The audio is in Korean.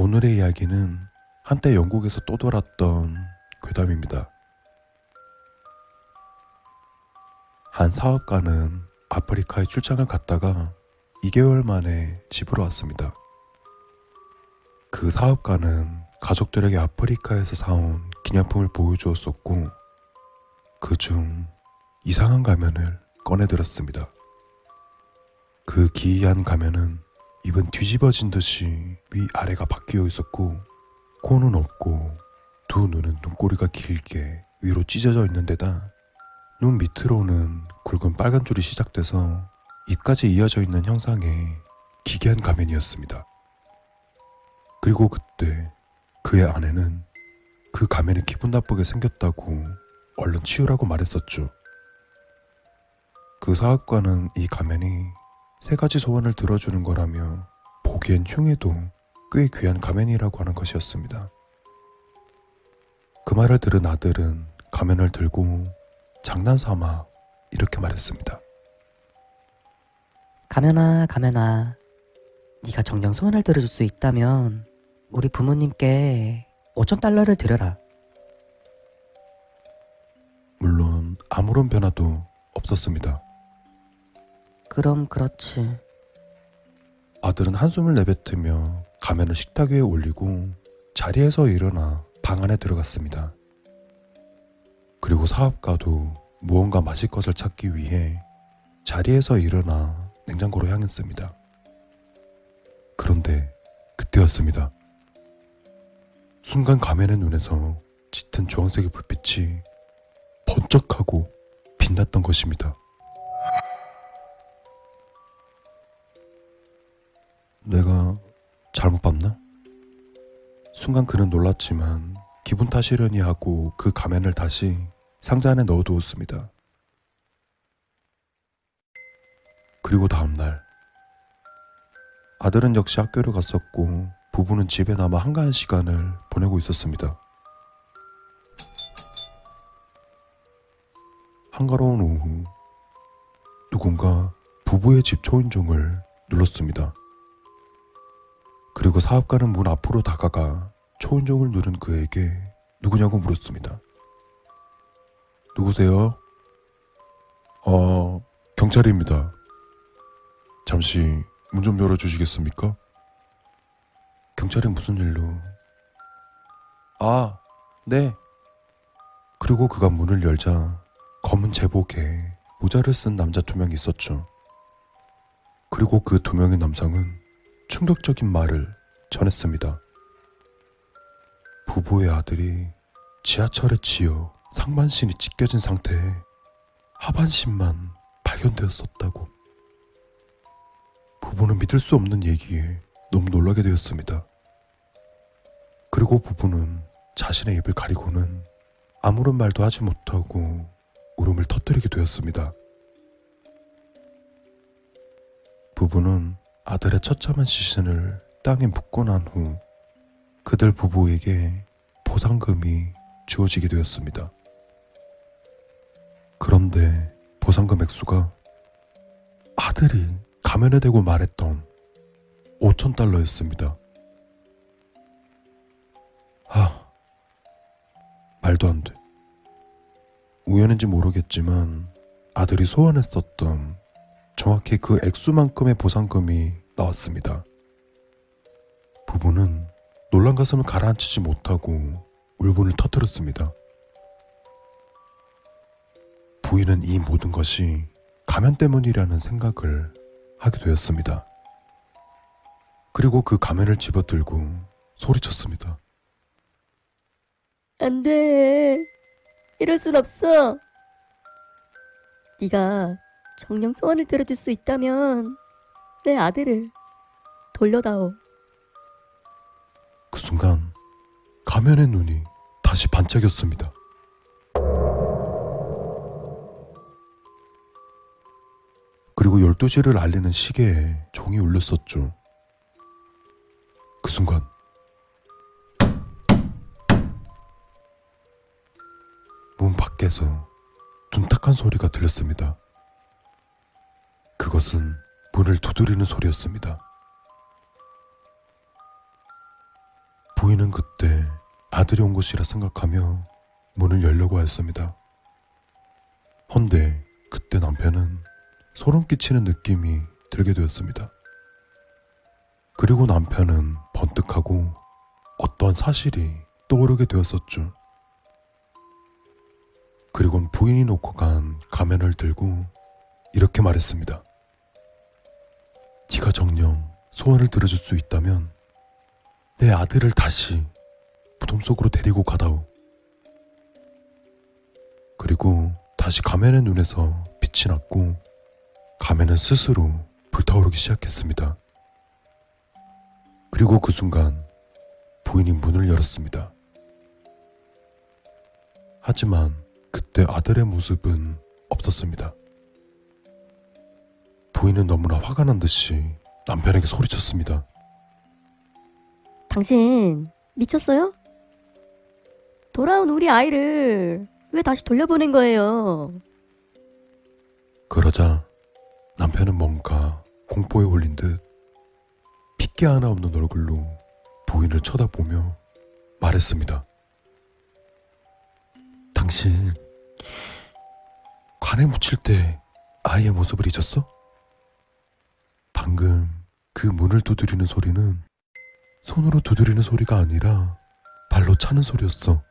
오늘의 이야기는 한때 영국에서 또 돌았던 괴담입니다. 한 사업가는 아프리카에 출장을 갔다가 2개월 만에 집으로 왔습니다. 그 사업가는 가족들에게 아프리카에서 사온 기념품을 보여주었었고, 그 중 이상한 가면을 꺼내들었습니다. 그 기이한 가면은 입은 뒤집어진 듯이 위아래가 바뀌어 있었고, 코는 없고, 두 눈은 눈꼬리가 길게 위로 찢어져 있는 데다 눈 밑으로는 굵은 빨간 줄이 시작돼서 입까지 이어져 있는 형상의 기괴한 가면이었습니다. 그리고 그때 그의 아내는 그 가면이 기분 나쁘게 생겼다고 얼른 치우라고 말했었죠. 그 사업가는 이 가면이 세 가지 소원을 들어주는 거라며 보기엔 흉해도 꽤 귀한 가면이라고 하는 것이었습니다. 그 말을 들은 아들은 가면을 들고 장난삼아 이렇게 말했습니다. 가면아, 가면아. 네가 정령 소원을 들어줄 수 있다면 우리 부모님께 5천 달러를 드려라. 물론 아무런 변화도 없었습니다. 그럼 그렇지. 아들은 한숨을 내뱉으며 가면을 식탁 위에 올리고 자리에서 일어나 방 안에 들어갔습니다. 그리고 사업가도 무언가 마실 것을 찾기 위해 자리에서 일어나 냉장고로 향했습니다. 그런데 그때였습니다. 순간 가면의 눈에서 짙은 주황색의 불빛이 번쩍하고 빛났던 것입니다. 내가 잘못 봤나? 순간 그는 놀랐지만 기분 탓이려니 하고 그 가면을 다시 상자 안에 넣어두었습니다. 그리고 다음날 아들은 역시 학교를 갔었고 부부는 집에 남아 한가한 시간을 보내고 있었습니다. 한가로운 오후 누군가 부부의 집 초인종을 눌렀습니다. 그리고 사업가는 문 앞으로 다가가 초인종을 누른 그에게 누구냐고 물었습니다. 누구세요? 어, 경찰입니다. 잠시 문 좀 열어주시겠습니까? 경찰이 무슨 일로? 아, 네. 그리고 그가 문을 열자 검은 제복에 모자를 쓴 남자 두 명이 있었죠. 그리고 그 두 명의 남성은 충격적인 말을 전했습니다. 부부의 아들이 지하철에 치여 상반신이 찢겨진 상태에 하반신만 발견되었었다고. 부부는 믿을 수 없는 얘기에 너무 놀라게 되었습니다. 그리고 부부는 자신의 입을 가리고는 아무런 말도 하지 못하고 울음을 터뜨리게 되었습니다. 부부는 아들의 처참한 시신을 땅에 묻고 난 후 그들 부부에게 보상금이 주어지게 되었습니다. 그런데 보상금 액수가 아들이 가면에 대고 말했던 5천 달러였습니다. 아, 말도 안 돼. 우연인지 모르겠지만 아들이 소원했었던 정확히 그 액수만큼의 보상금이 나왔습니다. 부부는 놀란 가슴을 가라앉히지 못하고 울분을 터뜨렸습니다. 부인은 이 모든 것이 가면 때문이라는 생각을 하게 되었습니다. 그리고 그 가면을 집어들고 소리쳤습니다. 안 돼. 이럴 순 없어. 네가 정령 소원을 들어줄 수 있다면 내 아들을 돌려다오. 그 순간 가면의 눈이 다시 반짝였습니다. 그리고 12시를 알리는 시계에 종이 울렸었죠. 그 순간 문 밖에서 둔탁한 소리가 들렸습니다. 그것은 문을 두드리는 소리였습니다. 부인은 그때 아들이 온 것이라 생각하며 문을 열려고 했습니다. 헌데 그때 남편은 소름 끼치는 느낌이 들게 되었습니다. 그리고 남편은 번뜩하고 어떠한 사실이 떠오르게 되었었죠. 그리곤 부인이 놓고 간 가면을 들고 이렇게 말했습니다. 네가 정녕 소원을 들어줄 수 있다면 내 아들을 다시 무덤 속으로 데리고 가다오. 그리고 다시 가면의 눈에서 빛이 났고 가면은 스스로 불타오르기 시작했습니다. 그리고 그 순간 부인이 문을 열었습니다. 하지만 그때 아들의 모습은 없었습니다. 부인은 너무나 화가 난 듯이 남편에게 소리쳤습니다. 당신 미쳤어요? 돌아온 우리 아이를 왜 다시 돌려보낸 거예요? 그러자 남편은 뭔가 공포에 홀린 듯 핏기 하나 없는 얼굴로 부인을 쳐다보며 말했습니다. 당신 관에 묻힐 때 아이의 모습을 잊었어? 방금 그 문을 두드리는 소리는 손으로 두드리는 소리가 아니라 발로 차는 소리였어.